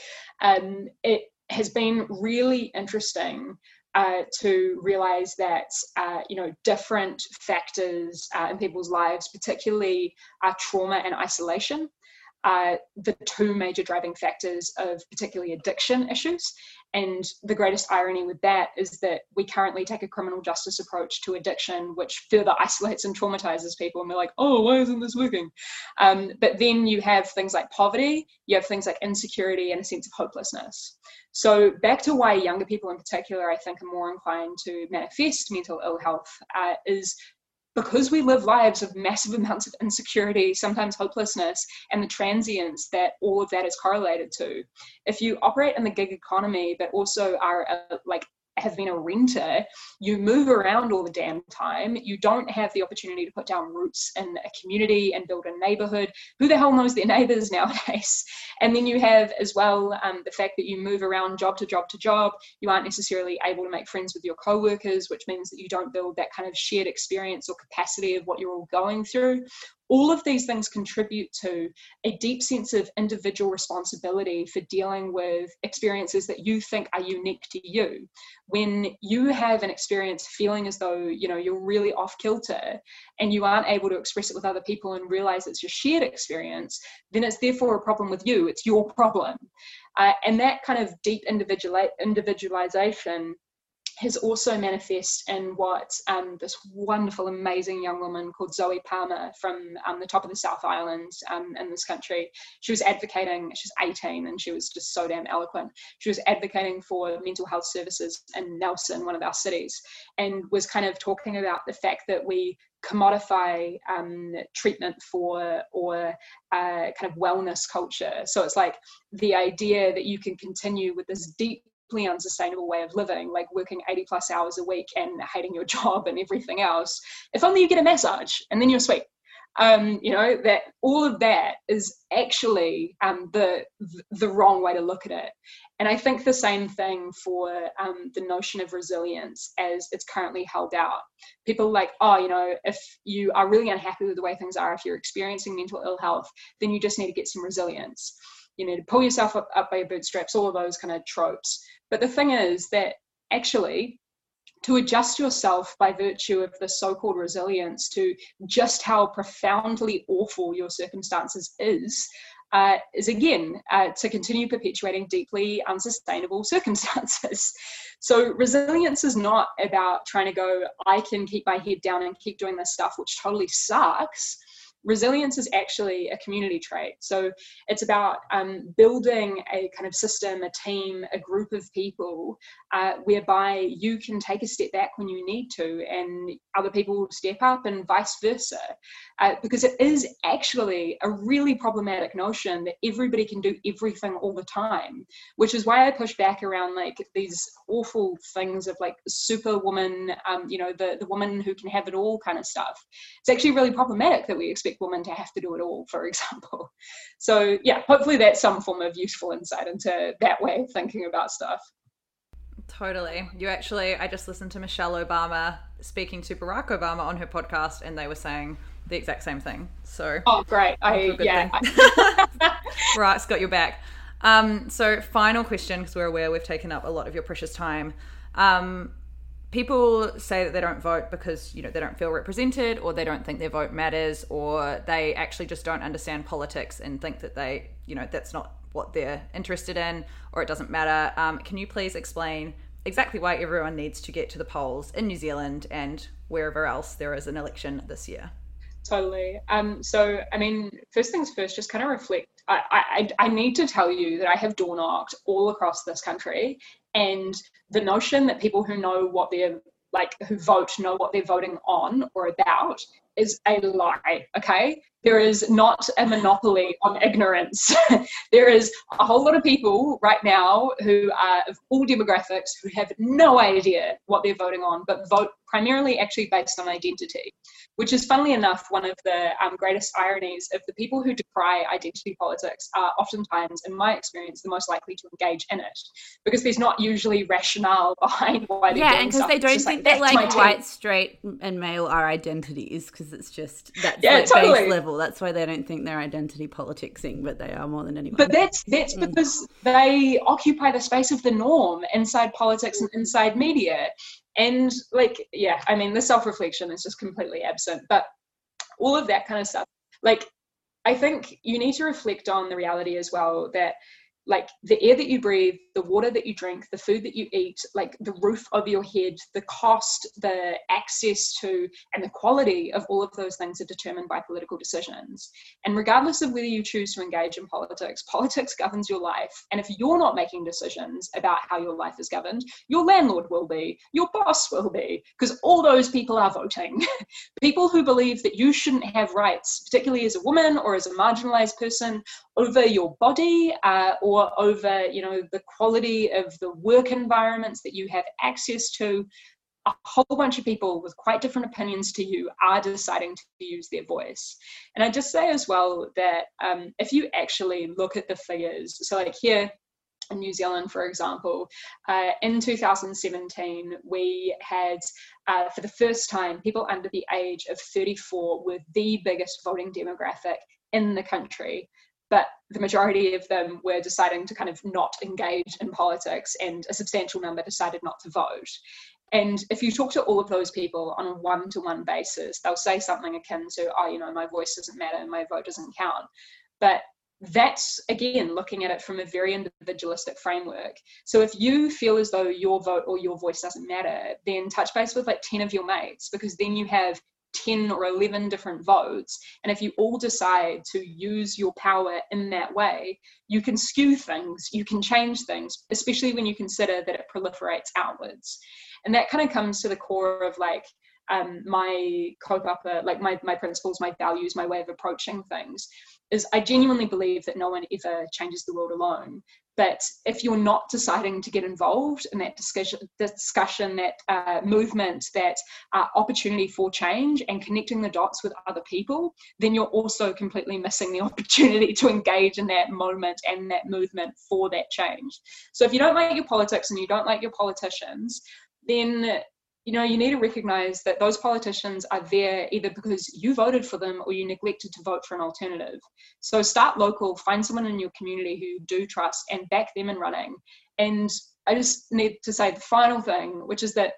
um, it has been really interesting uh, to realize that uh, you know different factors uh, in people's lives, particularly uh, trauma and isolation, are the two major driving factors of particularly addiction issues. And the greatest irony with that is that we currently take a criminal justice approach to addiction, which further isolates and traumatizes people. And we're like, oh, why isn't this working? Um, but then you have things like poverty, you have things like insecurity and a sense of hopelessness. So, back to why younger people in particular, I think, are more inclined to manifest mental ill health uh, is because we live lives of massive amounts of insecurity, sometimes hopelessness, and the transience that all of that is correlated to. If you operate in the gig economy, but also are a, like have been a renter, you move around all the damn time. You don't have the opportunity to put down roots in a community and build a neighborhood. Who the hell knows their neighbors nowadays? And then you have as well um, the fact that you move around job to job to job. You aren't necessarily able to make friends with your coworkers, which means that you don't build that kind of shared experience or capacity of what you're all going through. All of these things contribute to a deep sense of individual responsibility for dealing with experiences that you think are unique to you. When you have an experience feeling as though you know you're really off kilter and you aren't able to express it with other people and realize it's your shared experience then it's therefore a problem with you. It's your problem. Uh, and that kind of deep individual individualization has also manifest in what um, this wonderful, amazing young woman called Zoe Palmer from um, the top of the South Island um, in this country. She was advocating, she's 18 and she was just so damn eloquent. She was advocating for mental health services in Nelson, one of our cities, and was kind of talking about the fact that we commodify um, treatment for or uh, kind of wellness culture. So it's like the idea that you can continue with this deep unsustainable way of living, like working 80 plus hours a week and hating your job and everything else, if only you get a massage and then you're sweet. Um, you know that all of that is actually um, the the wrong way to look at it, and I think the same thing for um, the notion of resilience as it's currently held out. People like, oh, you know, if you are really unhappy with the way things are, if you're experiencing mental ill health, then you just need to get some resilience. You need to pull yourself up, up by your bootstraps. All of those kind of tropes. But the thing is that actually, to adjust yourself by virtue of the so called resilience to just how profoundly awful your circumstances is, uh, is again uh, to continue perpetuating deeply unsustainable circumstances. So, resilience is not about trying to go, I can keep my head down and keep doing this stuff, which totally sucks resilience is actually a community trait. So it's about um, building a kind of system, a team, a group of people uh, whereby you can take a step back when you need to and other people will step up and vice versa. Uh, because it is actually a really problematic notion that everybody can do everything all the time, which is why I push back around like these awful things of like superwoman, um, you know, the, the woman who can have it all kind of stuff. It's actually really problematic that we expect women to have to do it all, for example. So, yeah, hopefully that's some form of useful insight into that way of thinking about stuff. Totally. You actually, I just listened to Michelle Obama speaking to Barack Obama on her podcast, and they were saying the exact same thing. So, oh, great. I, yeah. Barack's got your back. Um, so, final question, because we're aware we've taken up a lot of your precious time. Um, people say that they don't vote because you know they don't feel represented or they don't think their vote matters or they actually just don't understand politics and think that they you know that's not what they're interested in or it doesn't matter. Um, can you please explain exactly why everyone needs to get to the polls in new zealand and wherever else there is an election this year? Totally. Um, so i mean first things first just kind of reflect. I, I, I need to tell you that I have door knocked all across this country and the notion that people who know what they're like who vote know what they're voting on or about is a lie okay there is not a monopoly on ignorance. There is a whole lot of people right now who are of all demographics who have no idea what they're voting on but vote primarily actually based on identity which is funnily enough one of the um, greatest ironies of the people who decry identity politics are oftentimes in my experience the most likely to engage in it because there's not usually rationale behind why they're yeah doing and because they don't think like, that like white straight and male are identities because it's just that's yeah, like totally. base level that's why they don't think they're identity politicsing but they are more than anyone but that's that's Mm. because they occupy the space of the norm inside politics and inside media. And like yeah i mean the self-reflection is just completely absent but all of that kind of stuff like i think you need to reflect on the reality as well that like the air that you breathe, the water that you drink, the food that you eat, like the roof over your head, the cost, the access to, and the quality of all of those things are determined by political decisions. And regardless of whether you choose to engage in politics, politics governs your life. And if you're not making decisions about how your life is governed, your landlord will be, your boss will be, because all those people are voting. people who believe that you shouldn't have rights, particularly as a woman or as a marginalized person, over your body uh, or over you know the quality of the work environments that you have access to a whole bunch of people with quite different opinions to you are deciding to use their voice and i just say as well that um, if you actually look at the figures so like here in New Zealand, for example, uh, in 2017, we had, uh, for the first time, people under the age of 34 were the biggest voting demographic in the country. But the majority of them were deciding to kind of not engage in politics, and a substantial number decided not to vote. And if you talk to all of those people on a one to one basis, they'll say something akin to, oh, you know, my voice doesn't matter and my vote doesn't count. But that's again looking at it from a very individualistic framework. So if you feel as though your vote or your voice doesn't matter, then touch base with like 10 of your mates because then you have 10 or 11 different votes. And if you all decide to use your power in that way, you can skew things, you can change things, especially when you consider that it proliferates outwards. And that kind of comes to the core of like um, my kaupapa, like my, my principles, my values, my way of approaching things, is I genuinely believe that no one ever changes the world alone. But if you're not deciding to get involved in that discussion, discussion that uh, movement, that uh, opportunity for change and connecting the dots with other people, then you're also completely missing the opportunity to engage in that moment and that movement for that change. So if you don't like your politics and you don't like your politicians, then you know, you need to recognize that those politicians are there either because you voted for them or you neglected to vote for an alternative. So start local, find someone in your community who you do trust and back them in running. And I just need to say the final thing, which is that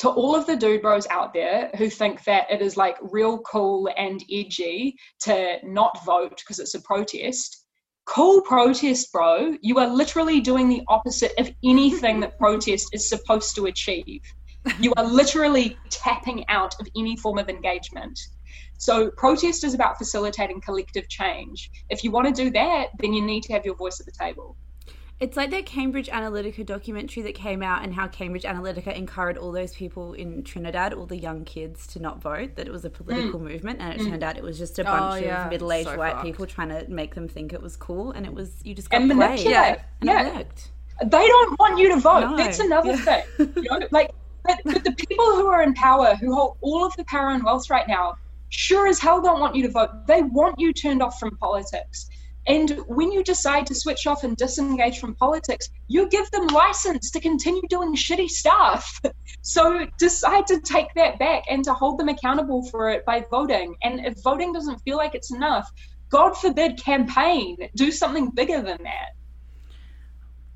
to all of the dude bros out there who think that it is like real cool and edgy to not vote because it's a protest, cool protest, bro. You are literally doing the opposite of anything that protest is supposed to achieve you are literally tapping out of any form of engagement. So, protest is about facilitating collective change. If you want to do that, then you need to have your voice at the table. It's like that Cambridge Analytica documentary that came out, and how Cambridge Analytica encouraged all those people in Trinidad, all the young kids, to not vote, that it was a political mm. movement. And it mm. turned out it was just a bunch oh, yeah. of middle aged so white fucked. people trying to make them think it was cool. And it was, you just got and played. Yeah. And yeah. it worked. They don't want you to vote. No. That's another yeah. thing. You know, like, but, but the people who are in power, who hold all of the power and wealth right now, sure as hell don't want you to vote. They want you turned off from politics. And when you decide to switch off and disengage from politics, you give them license to continue doing shitty stuff. So decide to take that back and to hold them accountable for it by voting. And if voting doesn't feel like it's enough, God forbid campaign. Do something bigger than that.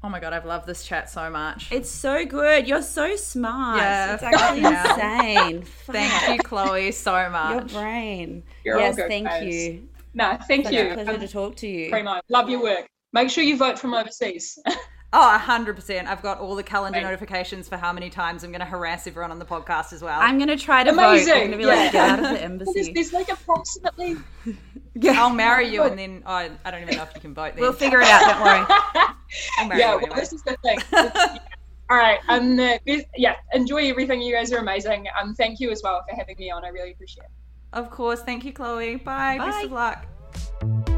Oh my god, I've loved this chat so much. It's so good. You're so smart. Yeah, it's actually insane. thank you, Chloe, so much. Your brain. You're yes, thank guys. you. No, thank Such you. A pleasure um, to talk to you. Primo, love your work. Make sure you vote from overseas. Oh, 100%. I've got all the calendar right. notifications for how many times I'm going to harass everyone on the podcast as well. I'm going to try to Amazing. vote. I'm going to be like, get out of the embassy. There's, there's like approximately... yeah. I'll marry you and then... Oh, I don't even know if you can vote then. We'll figure it out, don't worry. yeah, well, this is the thing. all right. Um, uh, yeah, enjoy everything. You guys are amazing. Um, thank you as well for having me on. I really appreciate it. Of course. Thank you, Chloe. Bye. Bye. Best of luck.